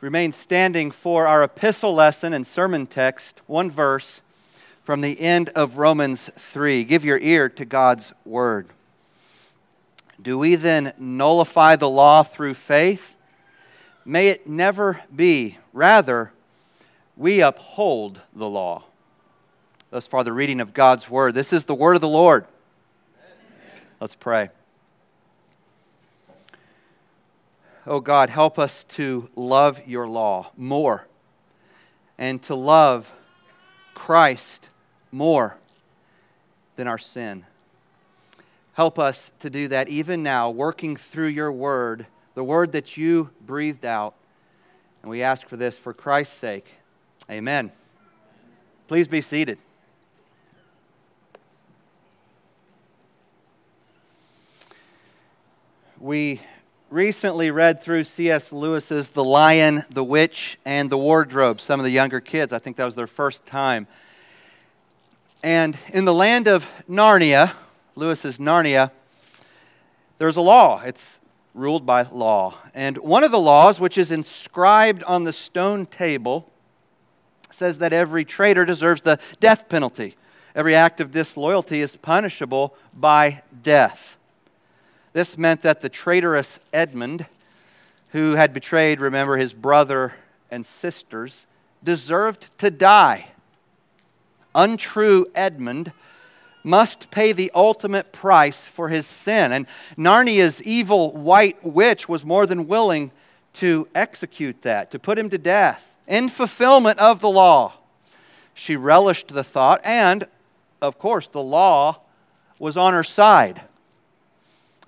remain standing for our epistle lesson and sermon text, one verse from the end of Romans 3. Give your ear to God's word. Do we then nullify the law through faith? May it never be. Rather, we uphold the law. Thus far, the reading of God's word. This is the word of the Lord. Amen. Let's pray. Oh God, help us to love your law more and to love Christ more than our sin. Help us to do that even now, working through your word, the word that you breathed out. And we ask for this for Christ's sake. Amen. Please be seated. We recently read through C.S. Lewis's The Lion, the Witch, and the Wardrobe. Some of the younger kids, I think that was their first time. And in the land of Narnia, Lewis's Narnia, there's a law. It's ruled by law. And one of the laws, which is inscribed on the stone table, says that every traitor deserves the death penalty. Every act of disloyalty is punishable by death. This meant that the traitorous Edmund, who had betrayed, remember, his brother and sisters, deserved to die. Untrue Edmund must pay the ultimate price for his sin. And Narnia's evil white witch was more than willing to execute that, to put him to death in fulfillment of the law. She relished the thought, and of course, the law was on her side.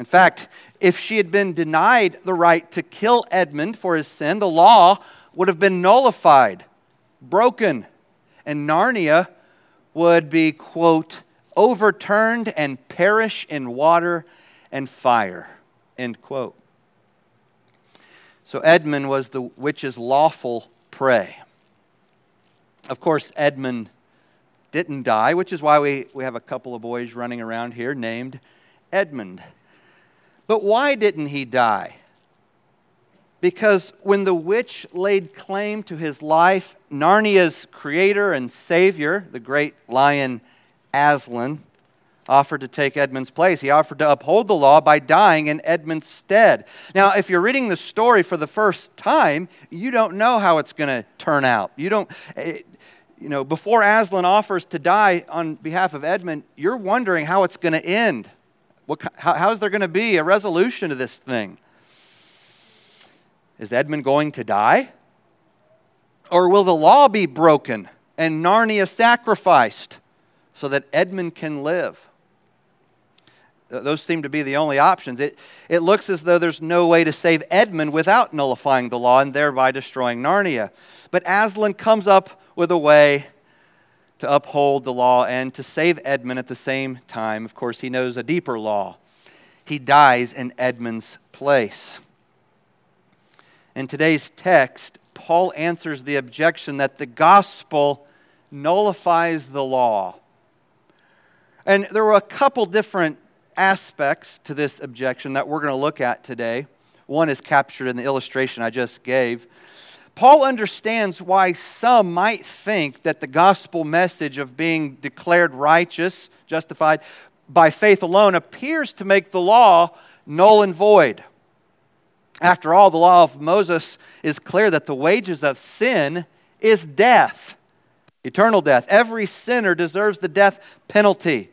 In fact, if she had been denied the right to kill Edmund for his sin, the law would have been nullified, broken, and Narnia would be, quote, overturned and perish in water and fire, end quote. So Edmund was the witch's lawful prey. Of course, Edmund didn't die, which is why we, we have a couple of boys running around here named Edmund. But why didn't he die? Because when the witch laid claim to his life, Narnia's creator and savior, the great lion Aslan, offered to take Edmund's place. He offered to uphold the law by dying in Edmund's stead. Now, if you're reading the story for the first time, you don't know how it's going to turn out. You don't. Eh, you know, before Aslan offers to die on behalf of Edmund, you're wondering how it's going to end. What, how, how's there going to be a resolution to this thing? Is Edmund going to die? Or will the law be broken and Narnia sacrificed so that Edmund can live? Those seem to be the only options. It, it looks as though there's no way to save Edmund without nullifying the law and thereby destroying Narnia. But Aslan comes up with a way to uphold the law and to save Edmund at the same time. Of course, he knows a deeper law. He dies in Edmund's place. In today's text, Paul answers the objection that the gospel nullifies the law. And there were a couple different aspects to this objection that we're going to look at today. One is captured in the illustration I just gave. Paul understands why some might think that the gospel message of being declared righteous, justified by faith alone, appears to make the law null and void. After all, the law of Moses is clear that the wages of sin is death, eternal death. Every sinner deserves the death penalty.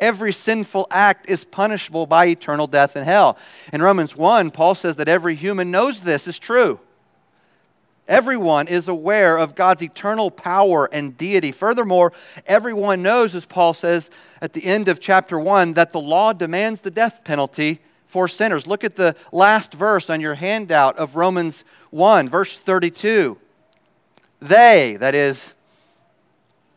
Every sinful act is punishable by eternal death in hell. In Romans 1, Paul says that every human knows this is true. Everyone is aware of God's eternal power and deity. Furthermore, everyone knows, as Paul says at the end of chapter 1, that the law demands the death penalty for sinners. Look at the last verse on your handout of Romans 1, verse 32. They, that is,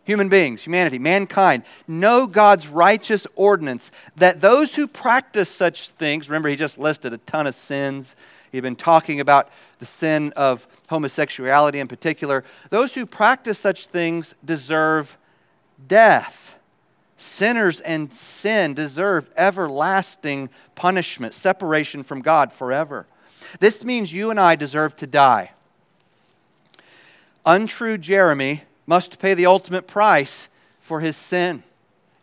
human beings, humanity, mankind, know God's righteous ordinance that those who practice such things, remember, he just listed a ton of sins He'd been talking about the sin of homosexuality in particular. Those who practice such things deserve death. Sinners and sin deserve everlasting punishment, separation from God forever. This means you and I deserve to die. untrue Jeremy must pay the ultimate price for his sin.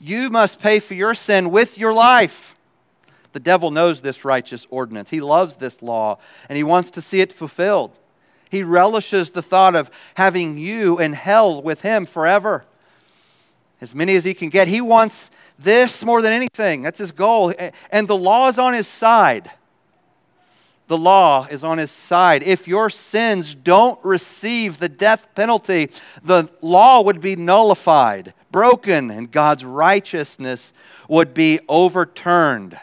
You must pay for your sin with your life. The devil knows this righteous ordinance. He loves this law and he wants to see it fulfilled. He relishes the thought of having you in hell with him forever. As many as he can get. He wants this more than anything. That's his goal. And the law is on his side. The law is on his side. If your sins don't receive the death penalty, the law would be nullified, broken, and God's righteousness would be overturned.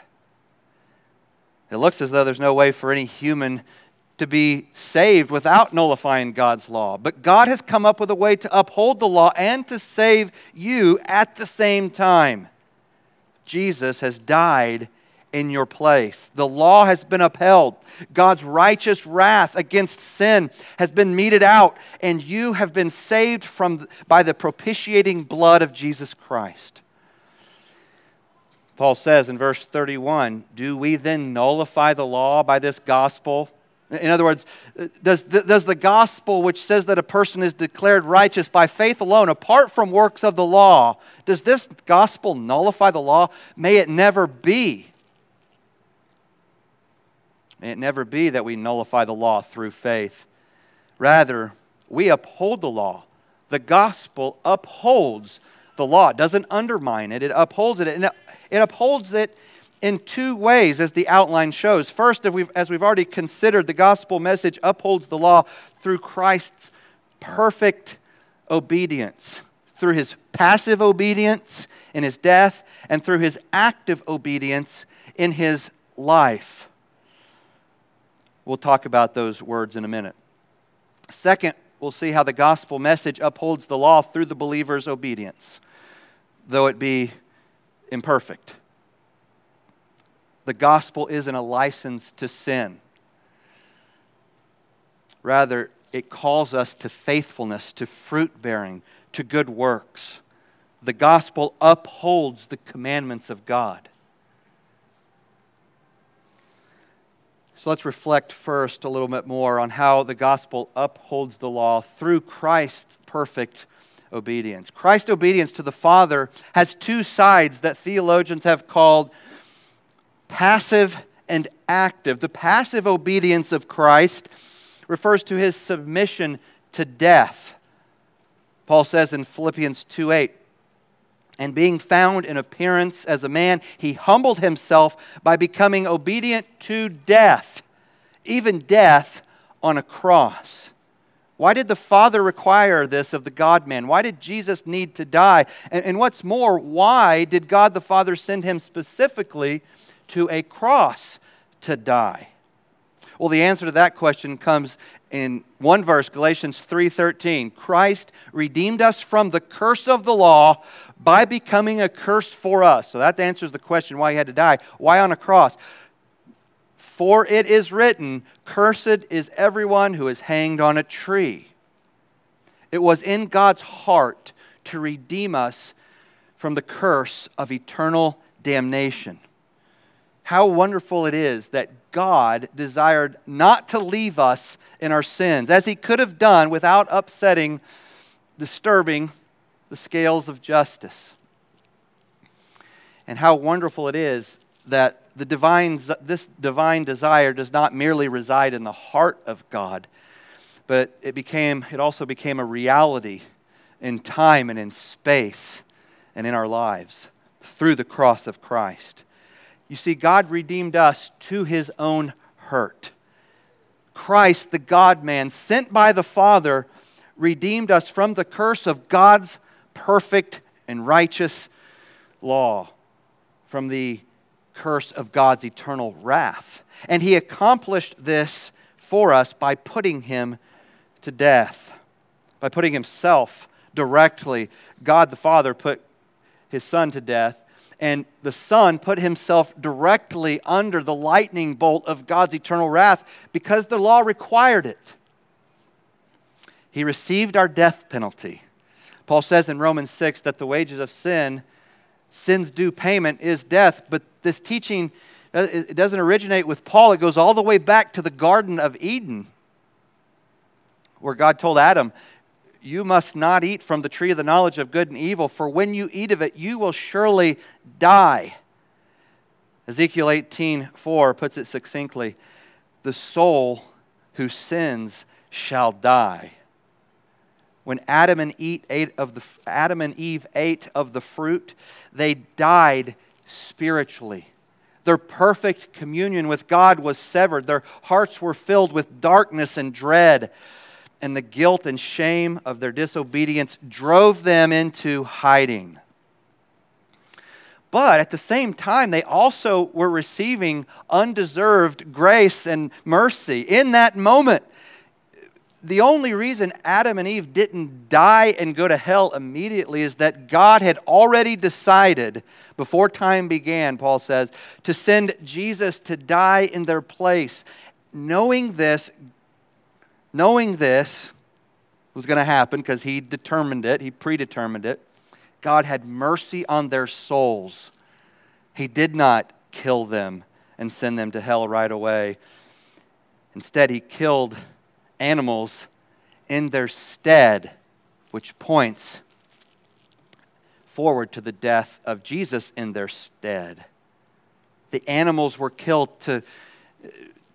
It looks as though there's no way for any human to be saved without nullifying God's law. But God has come up with a way to uphold the law and to save you at the same time. Jesus has died in your place. The law has been upheld. God's righteous wrath against sin has been meted out, and you have been saved from, by the propitiating blood of Jesus Christ. Paul says in verse 31 Do we then nullify the law by this gospel? In other words, does the, does the gospel, which says that a person is declared righteous by faith alone, apart from works of the law, does this gospel nullify the law? May it never be. May it never be that we nullify the law through faith. Rather, we uphold the law. The gospel upholds the law. It doesn't undermine it, it upholds it. And it upholds it in two ways, as the outline shows. First, we've, as we've already considered, the gospel message upholds the law through Christ's perfect obedience, through his passive obedience in his death, and through his active obedience in his life. We'll talk about those words in a minute. Second, we'll see how the gospel message upholds the law through the believer's obedience, though it be imperfect. The gospel isn't a license to sin. Rather, it calls us to faithfulness, to fruit bearing, to good works. The gospel upholds the commandments of God. So let's reflect first a little bit more on how the gospel upholds the law through Christ's perfect obedience. Christ's obedience to the Father has two sides that theologians have called passive and active. The passive obedience of Christ refers to his submission to death. Paul says in Philippians 2 8, and being found in appearance as a man, he humbled himself by becoming obedient to death, even death on a cross. Why did the Father require this of the God man? Why did Jesus need to die? And, and, what's more, why did God the Father send him specifically to a cross to die? Well, the answer to that question comes in one verse, Galatians 3:13. Christ redeemed us from the curse of the law by becoming a curse for us. So that answers the question why he had to die. Why on a cross? For it is written, Cursed is everyone who is hanged on a tree. It was in God's heart to redeem us from the curse of eternal damnation. How wonderful it is that God desired not to leave us in our sins, as He could have done without upsetting, disturbing the scales of justice. And how wonderful it is that the divine, this divine desire does not merely reside in the heart of God, but it, became, it also became a reality in time and in space and in our lives through the cross of Christ. You see, God redeemed us to his own hurt. Christ, the God man, sent by the Father, redeemed us from the curse of God's perfect and righteous law, from the curse of God's eternal wrath. And he accomplished this for us by putting him to death, by putting himself directly. God the Father put his Son to death, and the Son put himself directly under the lightning bolt of God's eternal wrath because the law required it. He received our death penalty. Paul says in Romans 6 that the wages of sin sin's due payment is death. But this teaching uh, it doesn't originate with Paul, it goes all the way back to the Garden of Eden, where God told Adam, You must not eat from the tree of the knowledge of good and evil, for when you eat of it, you will surely die. Ezekiel 18:4 puts it succinctly The soul who sins shall die. When Adam and, Eve ate of the, Adam and Eve ate of the fruit, they died spiritually. Their perfect communion with God was severed. Their hearts were filled with darkness and dread. And the guilt and shame of their disobedience drove them into hiding. But at the same time, they also were receiving undeserved grace and mercy in that moment the only reason Adam and Eve didn't die and go to hell immediately is that God had already decided, before time began, Paul says, to send Jesus to die in their place. Knowing this, knowing this was going to happen because he determined it, he predetermined it, God had mercy on their souls. He did not kill them and send them to hell right away. Instead, he killed animals in their stead, which points forward to the death of Jesus in their stead. The animals were killed to,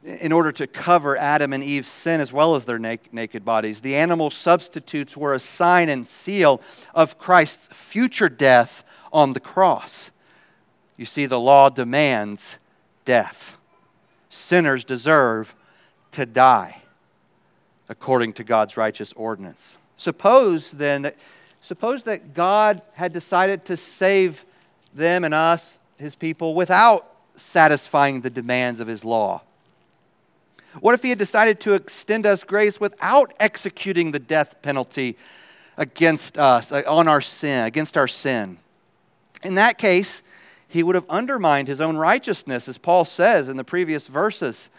in order to cover Adam and Eve's sin as well as their naked bodies. The animal substitutes were a sign and seal of Christ's future death on the cross. You see, the law demands death. Sinners deserve to die according to God's righteous ordinance. Suppose then that suppose that God had decided to save them and us, his people, without satisfying the demands of his law. What if he had decided to extend us grace without executing the death penalty against us, uh, on our sin, against our sin? In that case, he would have undermined his own righteousness, as Paul says in the previous verses.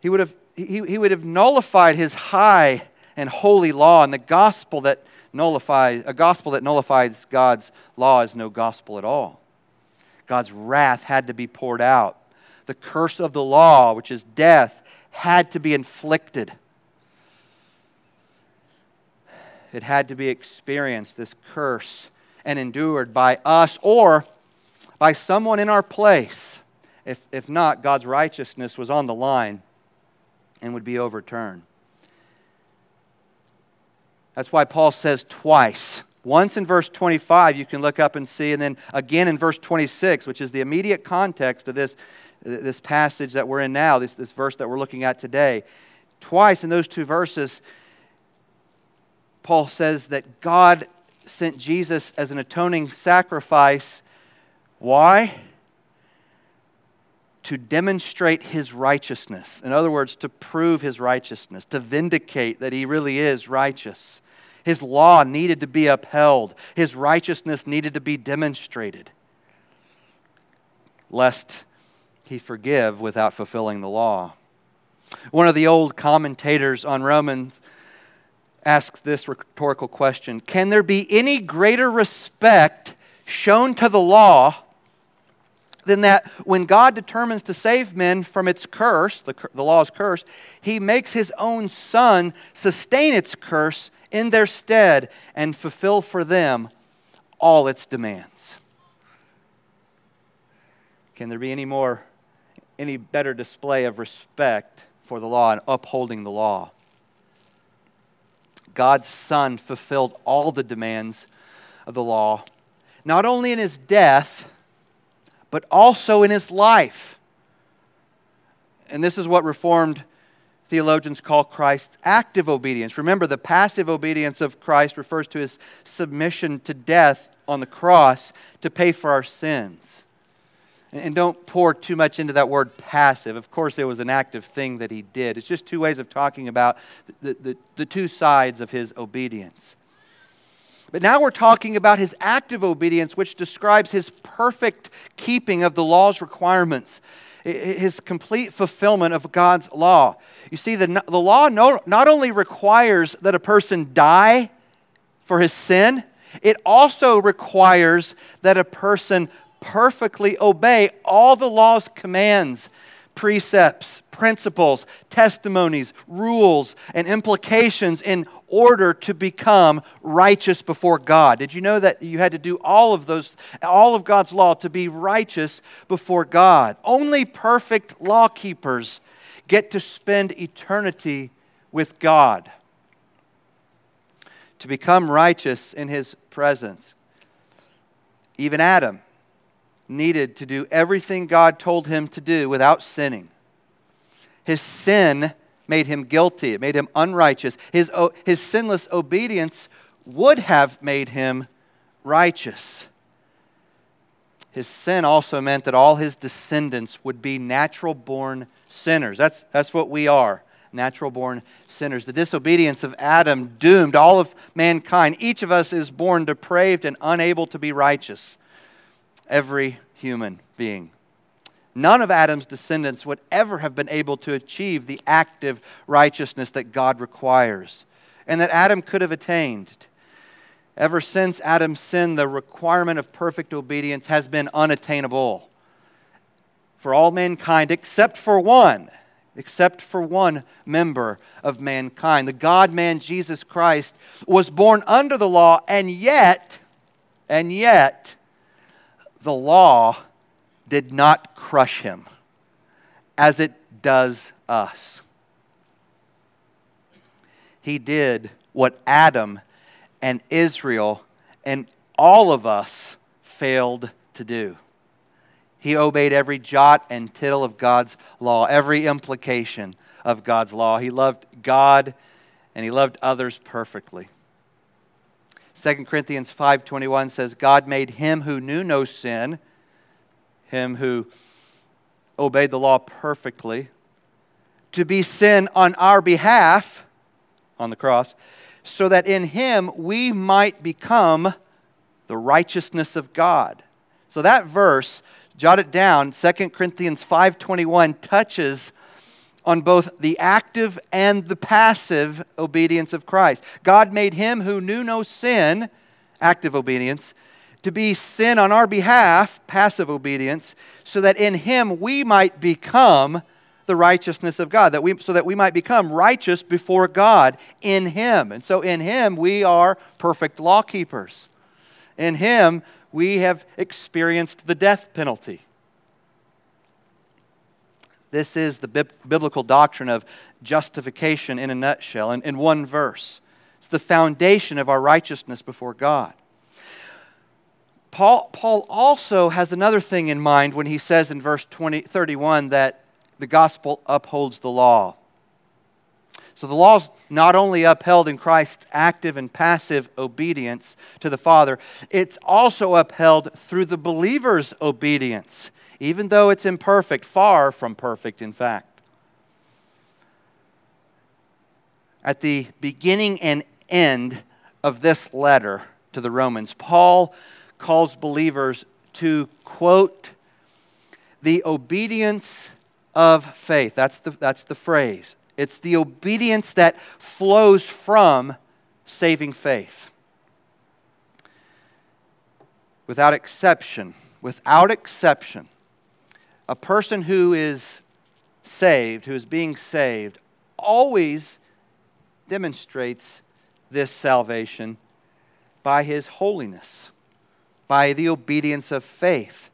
He would have he, he would have nullified his high and holy law and the gospel that nullifies a gospel that nullifies God's law is no gospel at all. God's wrath had to be poured out. The curse of the law, which is death, had to be inflicted. It had to be experienced, this curse, and endured by us or by someone in our place. If, if not, God's righteousness was on the line and would be overturned. That's why Paul says twice. Once in verse 25, you can look up and see, and then again in verse 26, which is the immediate context of this, this passage that we're in now, this, this verse that we're looking at today. Twice in those two verses, Paul says that God sent Jesus as an atoning sacrifice. Why? To demonstrate his righteousness. In other words, to prove his righteousness, to vindicate that he really is righteous. His law needed to be upheld, his righteousness needed to be demonstrated, lest he forgive without fulfilling the law. One of the old commentators on Romans asks this rhetorical question Can there be any greater respect shown to the law? Than that when God determines to save men from its curse, the, the law's curse, he makes his own son sustain its curse in their stead and fulfill for them all its demands. Can there be any more, any better display of respect for the law and upholding the law? God's Son fulfilled all the demands of the law, not only in his death but also in his life. And this is what Reformed theologians call Christ's active obedience. Remember, the passive obedience of Christ refers to his submission to death on the cross to pay for our sins. And don't pour too much into that word passive. Of course, it was an active thing that he did. It's just two ways of talking about the, the, the two sides of his obedience. But now we're talking about his active obedience, which describes his perfect keeping of the law's requirements, his complete fulfillment of God's law. You see, the, the law no, not only requires that a person die for his sin, it also requires that a person perfectly obey all the law's commands precepts, principles, testimonies, rules, and implications in order to become righteous before God. Did you know that you had to do all of those, all of God's law to be righteous before God? Only perfect law keepers get to spend eternity with God. To become righteous in His presence. Even Adam needed to do everything God told him to do without sinning. His sin made him guilty, it made him unrighteous. His, his sinless obedience would have made him righteous. His sin also meant that all his descendants would be natural born sinners. That's, that's what we are natural born sinners. The disobedience of Adam doomed all of mankind. Each of us is born depraved and unable to be righteous. Every human being. None of Adam's descendants would ever have been able to achieve the active righteousness that God requires and that Adam could have attained. Ever since Adam's sin, the requirement of perfect obedience has been unattainable for all mankind except for one, except for one member of mankind. The God man Jesus Christ was born under the law, and yet, and yet, the law did not crush him as it does us. He did what Adam and Israel and all of us failed to do. He obeyed every jot and tittle of God's law, every implication of God's law. He loved God and he loved others perfectly. 2 Corinthians 5:21 says God made him who knew no sin him who obeyed the law perfectly, to be sin on our behalf on the cross, so that in him we might become the righteousness of God. So that verse, jot it down, 2 Corinthians 5:21 touches on both the active and the passive obedience of Christ. God made him who knew no sin, active obedience, to be sin on our behalf, passive obedience, so that in him we might become the righteousness of God, that we, so that we might become righteous before God in him. And so in him we are perfect law keepers. In him we have experienced the death penalty. This is the biblical doctrine of justification in a nutshell, in, in one verse. It's the foundation of our righteousness before God. Paul, Paul also has another thing in mind when he says in verse 20, 31 that the gospel upholds the law. So the law is not only upheld in Christ's active and passive obedience to the Father, it's also upheld through the believer's obedience, even though it's imperfect, far from perfect, in fact. At the beginning and end of this letter to the Romans, Paul calls believers to quote the obedience of faith. That's the, that's the phrase. It's the obedience that flows from saving faith. Without exception, without exception, a person who is saved, who is being saved, always demonstrates this salvation by his holiness by the obedience of faith.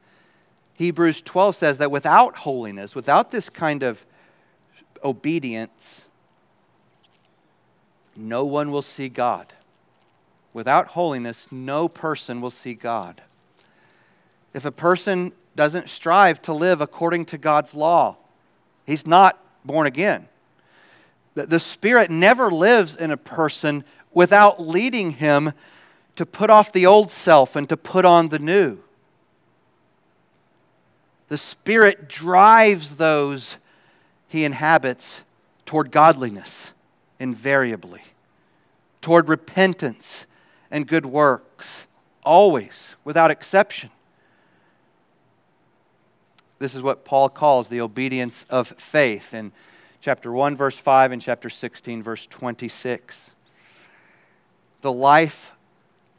Hebrews 12 says that without holiness, without this kind of obedience, no one will see God. Without holiness, no person will see God. If a person doesn't strive to live according to God's law, he's not born again. The Spirit never lives in a person without leading him to put off the old self and to put on the new. The Spirit drives those he inhabits toward godliness invariably, toward repentance and good works, always, without exception. This is what Paul calls the obedience of faith in chapter 1, verse 5, and chapter 16, verse 26. The life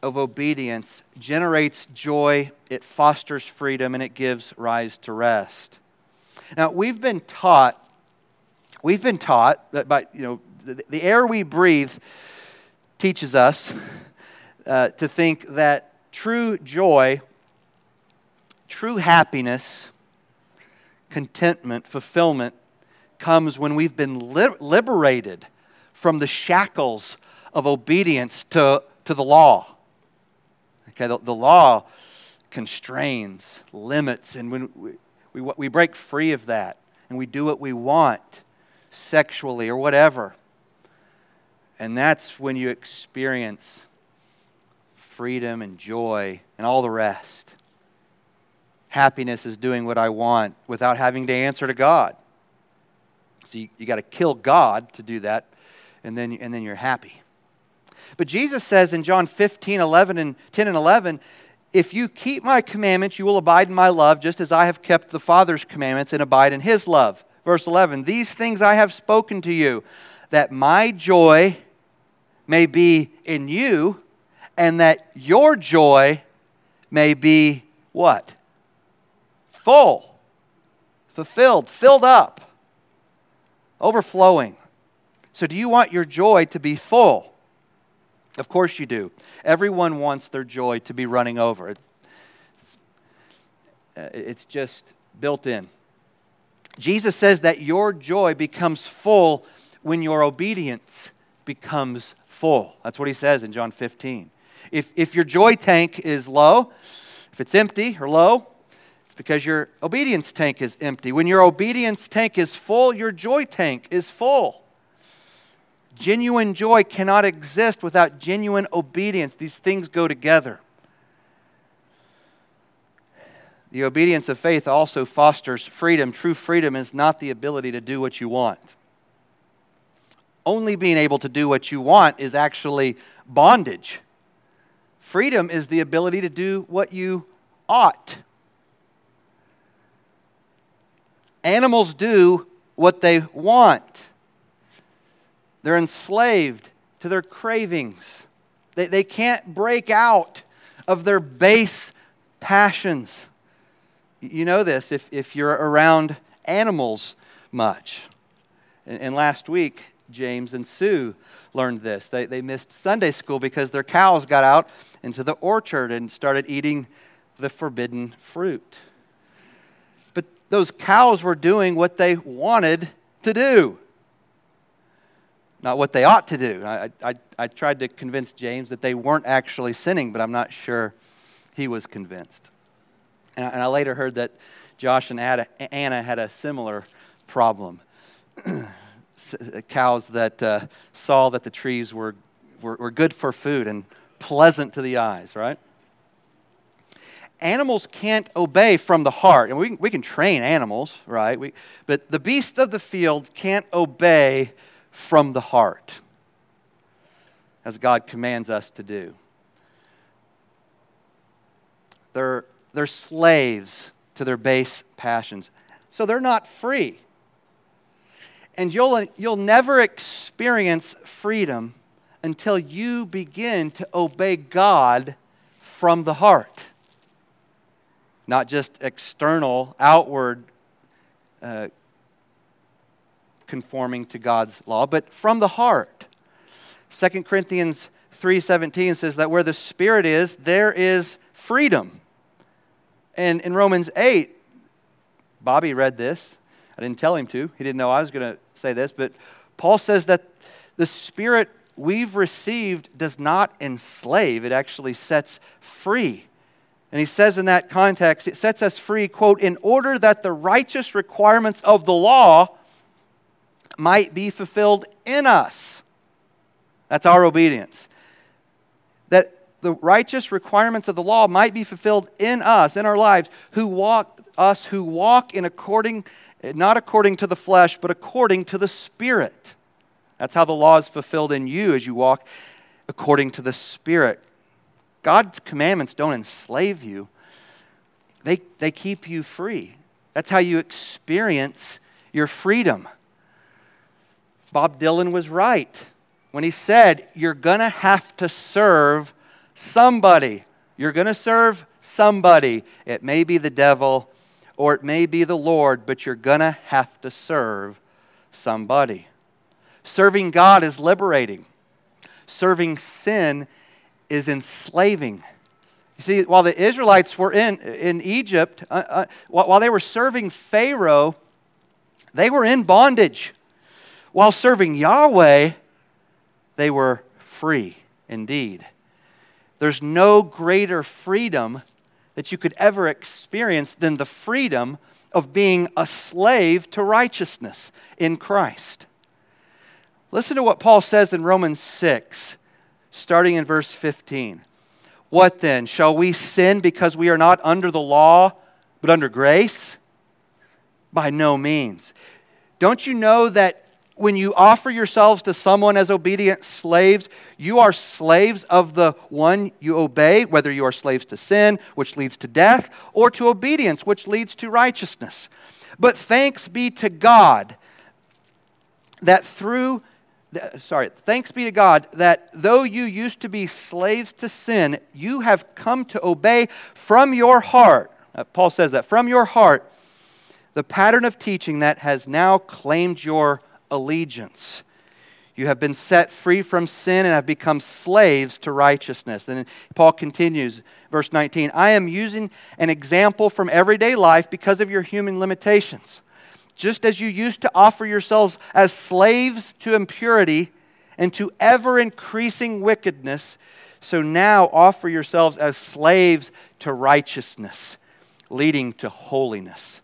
of obedience generates joy, it fosters freedom, and it gives rise to rest. Now, we've been taught, we've been taught that by, you know, the, the air we breathe teaches us uh, to think that true joy, true happiness, contentment, fulfillment comes when we've been li- liberated from the shackles of obedience to, to the law. Okay, the, the law constrains, limits, and when we, we, we break free of that and we do what we want sexually or whatever. And that's when you experience freedom and joy and all the rest. Happiness is doing what I want without having to answer to God. So you, you got to kill God to do that, and then, and then you're happy. But Jesus says in John 15, 11, and 10 and 11, if you keep my commandments, you will abide in my love, just as I have kept the Father's commandments and abide in his love. Verse 11 These things I have spoken to you, that my joy may be in you, and that your joy may be what? Full, fulfilled, filled up, overflowing. So, do you want your joy to be full? Of course you do. Everyone wants their joy to be running over. It's, uh, it's just built in. Jesus says that your joy becomes full when your obedience becomes full. That's what he says in John 15. If, if your joy tank is low, if it's empty or low, it's because your obedience tank is empty. When your obedience tank is full, your joy tank is full. Genuine joy cannot exist without genuine obedience. These things go together. The obedience of faith also fosters freedom. True freedom is not the ability to do what you want. Only being able to do what you want is actually bondage. Freedom is the ability to do what you ought. Animals do what they want. They're enslaved to their cravings. They, they can't break out of their base passions. You know this if, if you're around animals much. And, and last week, James and Sue learned this. They, they missed Sunday school because their cows got out into the orchard and started eating the forbidden fruit. But those cows were doing what they wanted to do not what they ought to do. I, I, I tried to convince James that they weren't actually sinning, but I'm not sure he was convinced. And I, and I later heard that Josh and Anna had a similar problem. Cows that uh, saw that the trees were, were, were good for food and pleasant to the eyes, right? Animals can't obey from the heart. And we, we can train animals, right? We, but the beasts of the field can't obey from the heart, as God commands us to do. They're, they're slaves to their base passions, so they're not free. And you'll, you'll never experience freedom until you begin to obey God from the heart. Not just external, outward uh, conforming to God's law, but from the heart. 2 Corinthians 3:17 says that where the spirit is, there is freedom. And in Romans 8, Bobby read this. I didn't tell him to. He didn't know I was going to say this, but Paul says that the spirit we've received does not enslave, it actually sets free. And he says in that context, it sets us free, quote, in order that the righteous requirements of the law might be fulfilled in us. That's our obedience. That the righteous requirements of the law might be fulfilled in us, in our lives, who walk us who walk in according not according to the flesh, but according to the Spirit. That's how the law is fulfilled in you as you walk according to the Spirit. God's commandments don't enslave you, they, they keep you free. That's how you experience your freedom. Bob Dylan was right when he said, You're going to have to serve somebody. You're going to serve somebody. It may be the devil or it may be the Lord, but you're going to have to serve somebody. Serving God is liberating. serving sin is enslaving. You see, while the Israelites were in, in Egypt, uh, uh, while they were serving Pharaoh, they were in bondage. While serving Yahweh, they were free indeed. There's no greater freedom that you could ever experience than the freedom of being a slave to righteousness in Christ. Listen to what Paul says in Romans 6, starting in verse 15. What then? Shall we sin because we are not under the law, but under grace? By no means. Don't you know that when you offer yourselves to someone as obedient slaves, you are slaves of the one you obey, whether you are slaves to sin, which leads to death, or to obedience, which leads to righteousness. But thanks be to God that through sorry, thanks be to God that though you used to be slaves to sin, you have come to obey from your heart. Uh, Paul says that from your heart, the pattern of teaching that has now claimed your allegiance. You have been set free from sin and have become slaves to righteousness. Then Paul continues, verse 19 I am using an example from everyday life because of your human limitations. Just as you used to offer yourselves as slaves to impurity and to ever increasing wickedness, so now offer yourselves as slaves to righteousness, leading to holiness.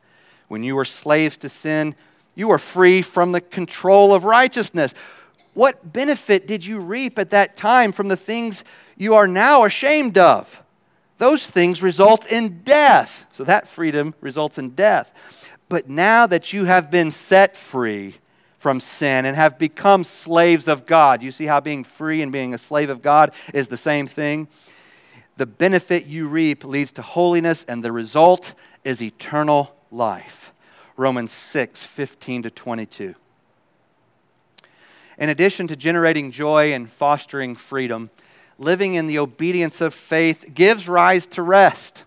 When you were slaves to sin, you were free from the control of righteousness. What benefit did you reap at that time from the things you are now ashamed of? Those things result in death. So that freedom results in death. But now that you have been set free from sin and have become slaves of God, you see how being free and being a slave of God is the same thing? The benefit you reap leads to holiness, and the result is eternal life. Romans 6 15 to 22. In addition to generating joy and fostering freedom, living in the obedience of faith gives rise to rest.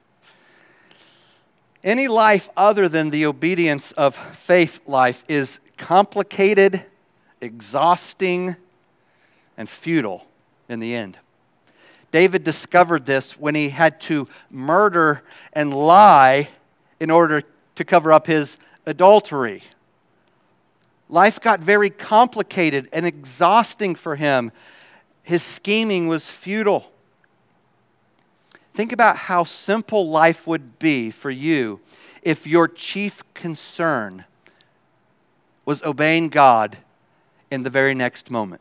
Any life other than the obedience of faith life is complicated, exhausting, and futile in the end. David discovered this when he had to murder and lie in order to cover up his adultery. Life got very complicated and exhausting for him. His scheming was futile. Think about how simple life would be for you if your chief concern was obeying God in the very next moment.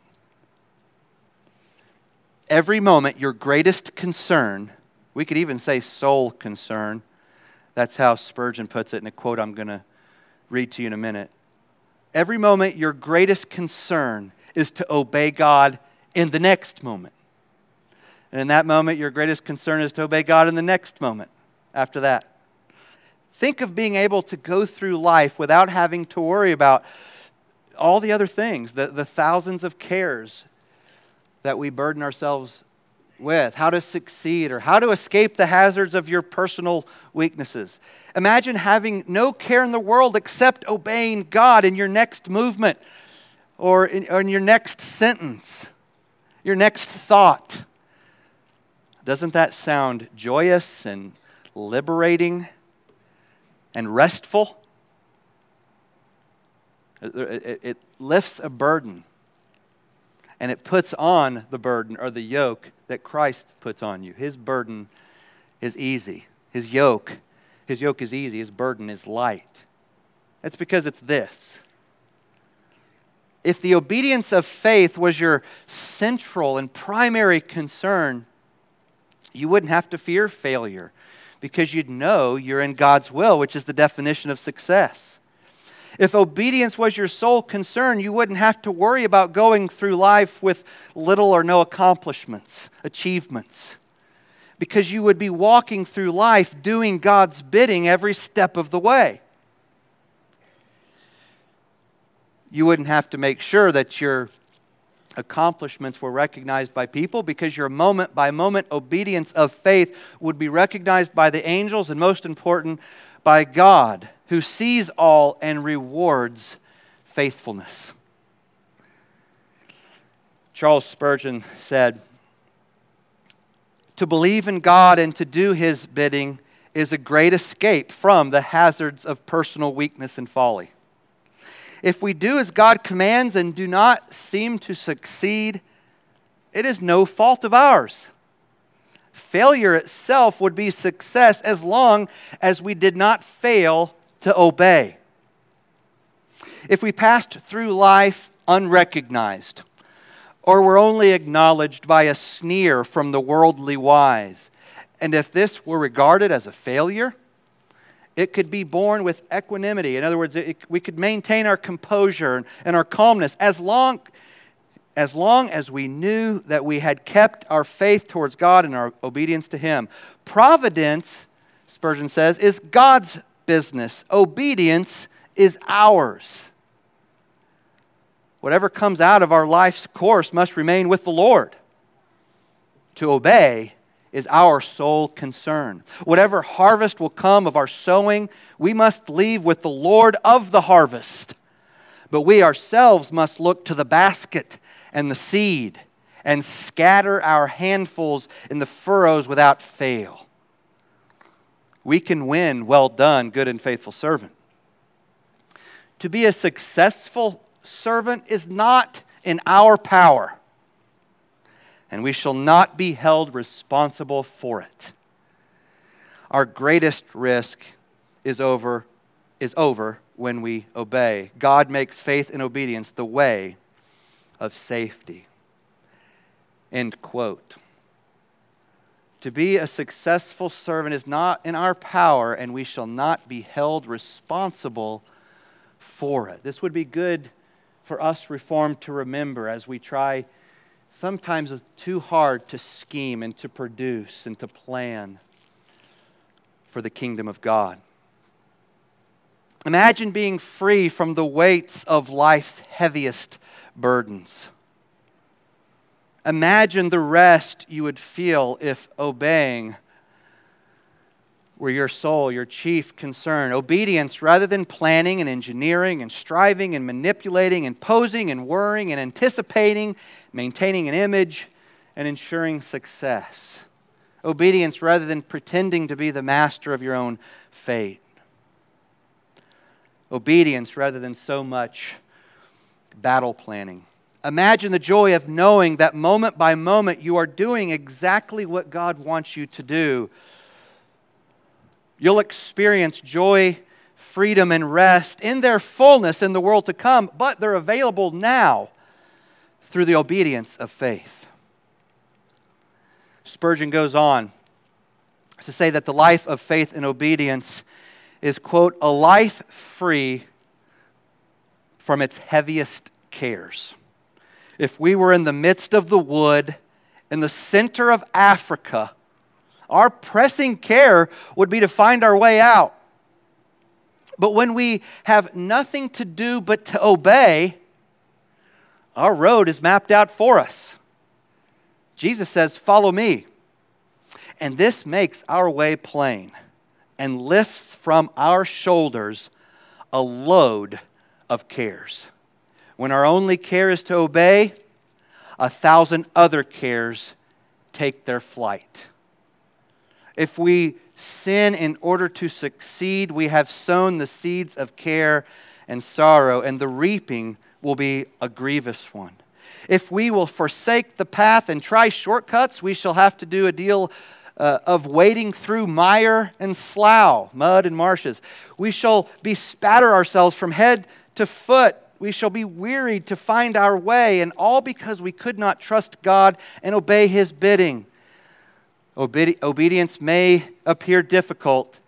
Every moment, your greatest concern, we could even say soul concern, that's how Spurgeon puts it in a quote I'm going to read to you in a minute. Every moment, your greatest concern is to obey God in the next moment. And in that moment, your greatest concern is to obey God in the next moment after that. Think of being able to go through life without having to worry about all the other things, the, the thousands of cares that we burden ourselves with, how to succeed, or how to escape the hazards of your personal weaknesses. Imagine having no care in the world except obeying God in your next movement or in, or in your next sentence, your next thought. Doesn't that sound joyous and liberating and restful? It, it, it lifts a burden and it puts on the burden or the yoke that Christ puts on you. His burden is easy. His yoke, his yoke is easy. His burden is light. That's because it's this. If the obedience of faith was your central and primary concern, you wouldn't have to fear failure because you'd know you're in God's will, which is the definition of success. If obedience was your sole concern, you wouldn't have to worry about going through life with little or no accomplishments, achievements, because you would be walking through life doing God's bidding every step of the way. You wouldn't have to make sure that your accomplishments were recognized by people because your moment by moment obedience of faith would be recognized by the angels and, most important, by God who sees all and rewards faithfulness. Charles Spurgeon said, To believe in God and to do his bidding is a great escape from the hazards of personal weakness and folly. If we do as God commands and do not seem to succeed, it is no fault of ours. Failure itself would be success as long as we did not fail to obey. If we passed through life unrecognized, or were only acknowledged by a sneer from the worldly wise, and if this were regarded as a failure, it could be borne with equanimity. In other words, it, we could maintain our composure and, and our calmness as long, as long as we knew that we had kept our faith towards God and our obedience to Him. Providence, Spurgeon says, is God's business, obedience is ours. Whatever comes out of our life's course must remain with the Lord. To obey is our sole concern. Whatever harvest will come of our sowing, we must leave with the Lord of the harvest. But we ourselves must look to the basket and the seed and scatter our handfuls in the furrows without fail. We can win, well done, good and faithful servant. To be a successful servant is not in our power and we shall not be held responsible for it. Our greatest risk is over, is over when we obey. God makes faith and obedience the way of safety. End quote. To be a successful servant is not in our power, and we shall not be held responsible for it. This would be good for us Reformed to remember as we try sometimes too hard to scheme and to produce and to plan for the kingdom of God. Imagine being free from the weights of life's heaviest burdens. Imagine the rest you would feel if obeying were your sole, your chief concern. Obedience rather than planning and engineering and striving and manipulating and posing and worrying and anticipating, maintaining an image and ensuring success. Obedience rather than pretending to be the master of your own fate. Obedience rather than so much battle planning. Imagine the joy of knowing that moment by moment you are doing exactly what God wants you to do You'll experience joy, freedom, and rest in their fullness in the world to come, but they're available now through the obedience of faith. Spurgeon goes on to say that the life of faith and obedience is, quote, a life free from its heaviest cares. If we were in the midst of the wood, in the center of Africa, our pressing care would be to find our way out. But when we have nothing to do but to obey, our road is mapped out for us. Jesus says, Follow me. And this makes our way plain and lifts from our shoulders a load of cares. When our only care is to obey, a thousand other cares take their flight. If we sin in order to succeed, we have sown the seeds of care and sorrow, and the reaping will be a grievous one. If we will forsake the path and try shortcuts, we shall have to do a deal uh, of wading through mire and slough, mud and marshes. We shall bespatter ourselves from head to foot. We shall be wearied to find our way, and all because we could not trust God and obey His bidding. Obedi- obedience may appear difficult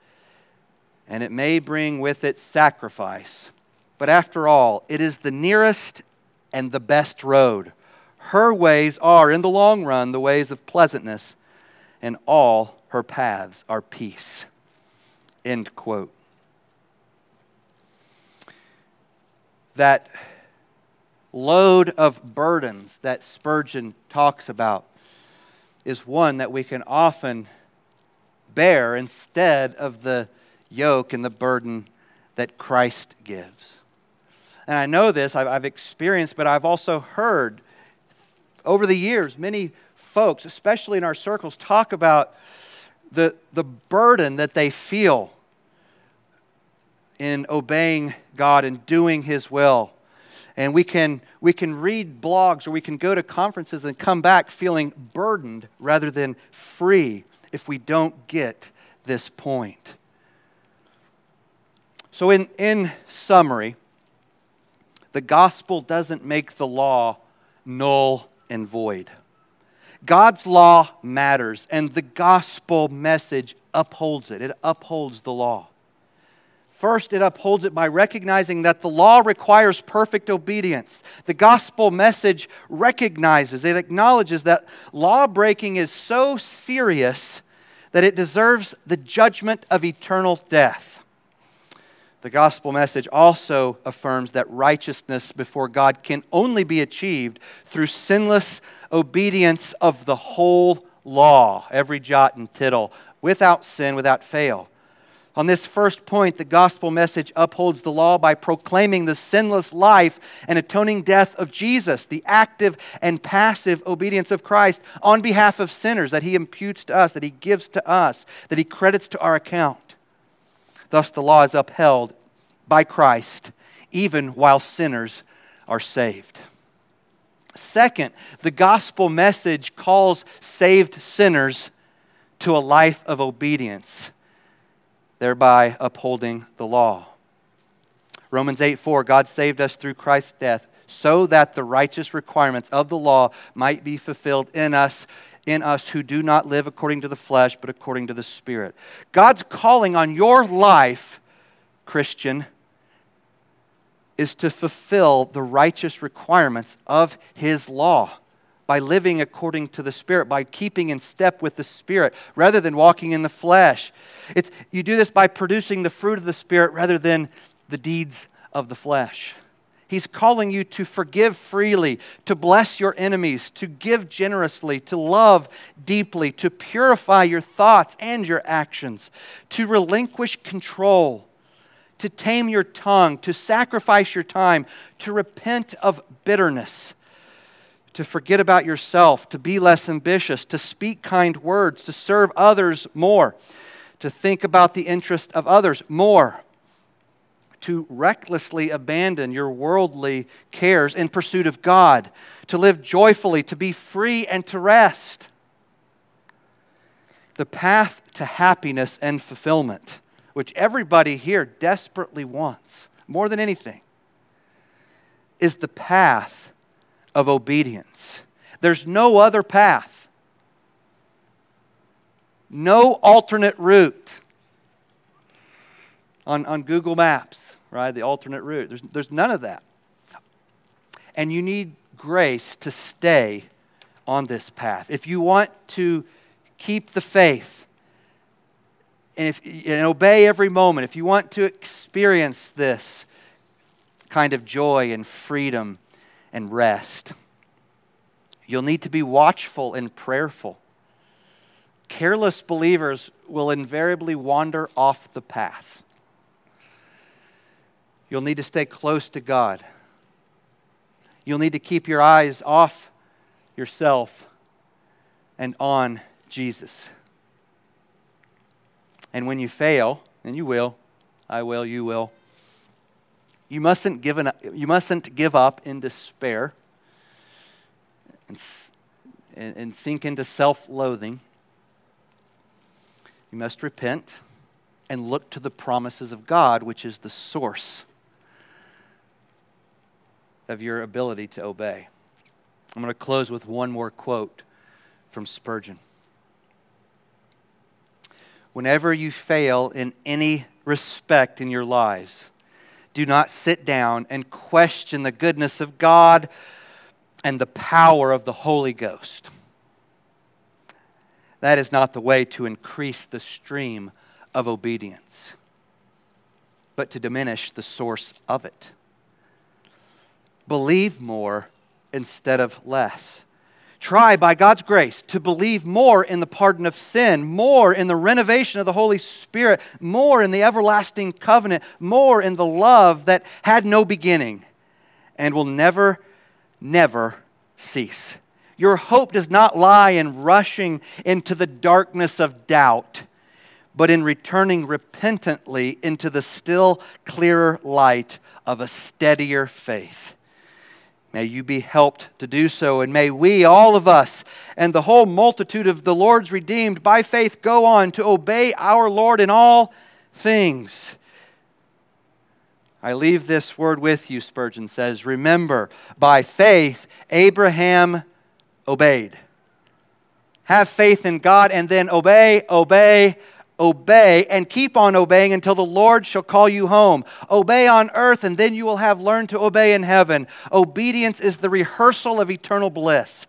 and it may bring with it sacrifice. But after all, it is the nearest and the best road. Her ways are, in the long run, the ways of pleasantness, and all her paths are peace. End quote. That load of burdens that Spurgeon talks about is one that we can often bear instead of the yoke and the burden that Christ gives. And I know this, I've, I've experienced, but I've also heard over the years, many folks, especially in our circles, talk about the, the burden that they feel in obeying God and doing His will. And we can, we can read blogs or we can go to conferences and come back feeling burdened rather than free if we don't get this point. So, in, in summary, the gospel doesn't make the law null and void. God's law matters, and the gospel message upholds it. It upholds the law. First, it upholds it by recognizing that the law requires perfect obedience. The gospel message recognizes, it acknowledges that law breaking is so serious that it deserves the judgment of eternal death. The gospel message also affirms that righteousness before God can only be achieved through sinless obedience of the whole law, every jot and tittle, without sin, without fail. On this first point, the gospel message upholds the law by proclaiming the sinless life and atoning death of Jesus, the active and passive obedience of Christ on behalf of sinners that he imputes to us, that he gives to us, that he credits to our account. Thus, the law is upheld by Christ even while sinners are saved. Second, the gospel message calls saved sinners to a life of obedience thereby upholding the law. Romans 8 4, God saved us through Christ's death so that the righteous requirements of the law might be fulfilled in us in us who do not live according to the flesh but according to the spirit. God's calling on your life, Christian, is to fulfill the righteous requirements of his law by living according to the Spirit, by keeping in step with the Spirit rather than walking in the flesh. It's, you do this by producing the fruit of the Spirit rather than the deeds of the flesh. He's calling you to forgive freely, to bless your enemies, to give generously, to love deeply, to purify your thoughts and your actions, to relinquish control, to tame your tongue, to sacrifice your time, to repent of bitterness to forget about yourself, to be less ambitious, to speak kind words, to serve others more, to think about the interest of others more, to recklessly abandon your worldly cares in pursuit of God, to live joyfully, to be free, and to rest. The path to happiness and fulfillment, which everybody here desperately wants more than anything, is the path of obedience. There's no other path, no alternate route on, on Google Maps, right? The alternate route. There's, there's none of that. And you need grace to stay on this path. If you want to keep the faith, and, if, and obey every moment, if you want to experience this kind of joy and freedom and rest. You'll need to be watchful and prayerful. Careless believers will invariably wander off the path. You'll need to stay close to God. You'll need to keep your eyes off yourself and on Jesus. And when you fail, and you will, I will, you will, you mustn't give, an, you mustn't give up in despair and, and, and sink into self loathing. You must repent and look to the promises of God, which is the source of your ability to obey. I'm going to close with one more quote from Spurgeon. Whenever you fail in any respect in your lives, do not sit down and question the goodness of God and the power of the Holy Ghost. That is not the way to increase the stream of obedience, but to diminish the source of it. Believe more instead of less. Try, by God's grace, to believe more in the pardon of sin, more in the renovation of the Holy Spirit, more in the everlasting covenant, more in the love that had no beginning and will never, never cease. Your hope does not lie in rushing into the darkness of doubt, but in returning repentantly into the still clearer light of a steadier faith. May you be helped to do so, and may we, all of us, and the whole multitude of the Lord's redeemed by faith, go on to obey our Lord in all things. I leave this word with you, Spurgeon says. Remember, by faith, Abraham obeyed. Have faith in God and then obey, obey, obey, and keep on obeying until the Lord shall call you home. Obey on earth, and then you will have learned to obey in heaven. Obedience is the rehearsal of eternal bliss.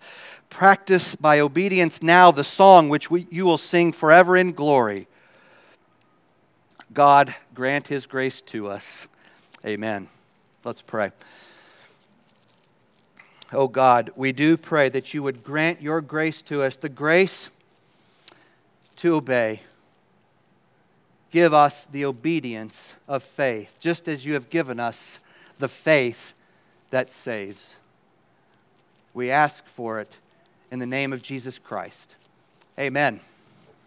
Practice by obedience now the song which we, you will sing forever in glory. God grant his grace to us. Amen. Let's pray. Oh God, we do pray that you would grant your grace to us, the grace to obey. Give us the obedience of faith, just as you have given us the faith that saves. We ask for it in the name of Jesus Christ. Amen.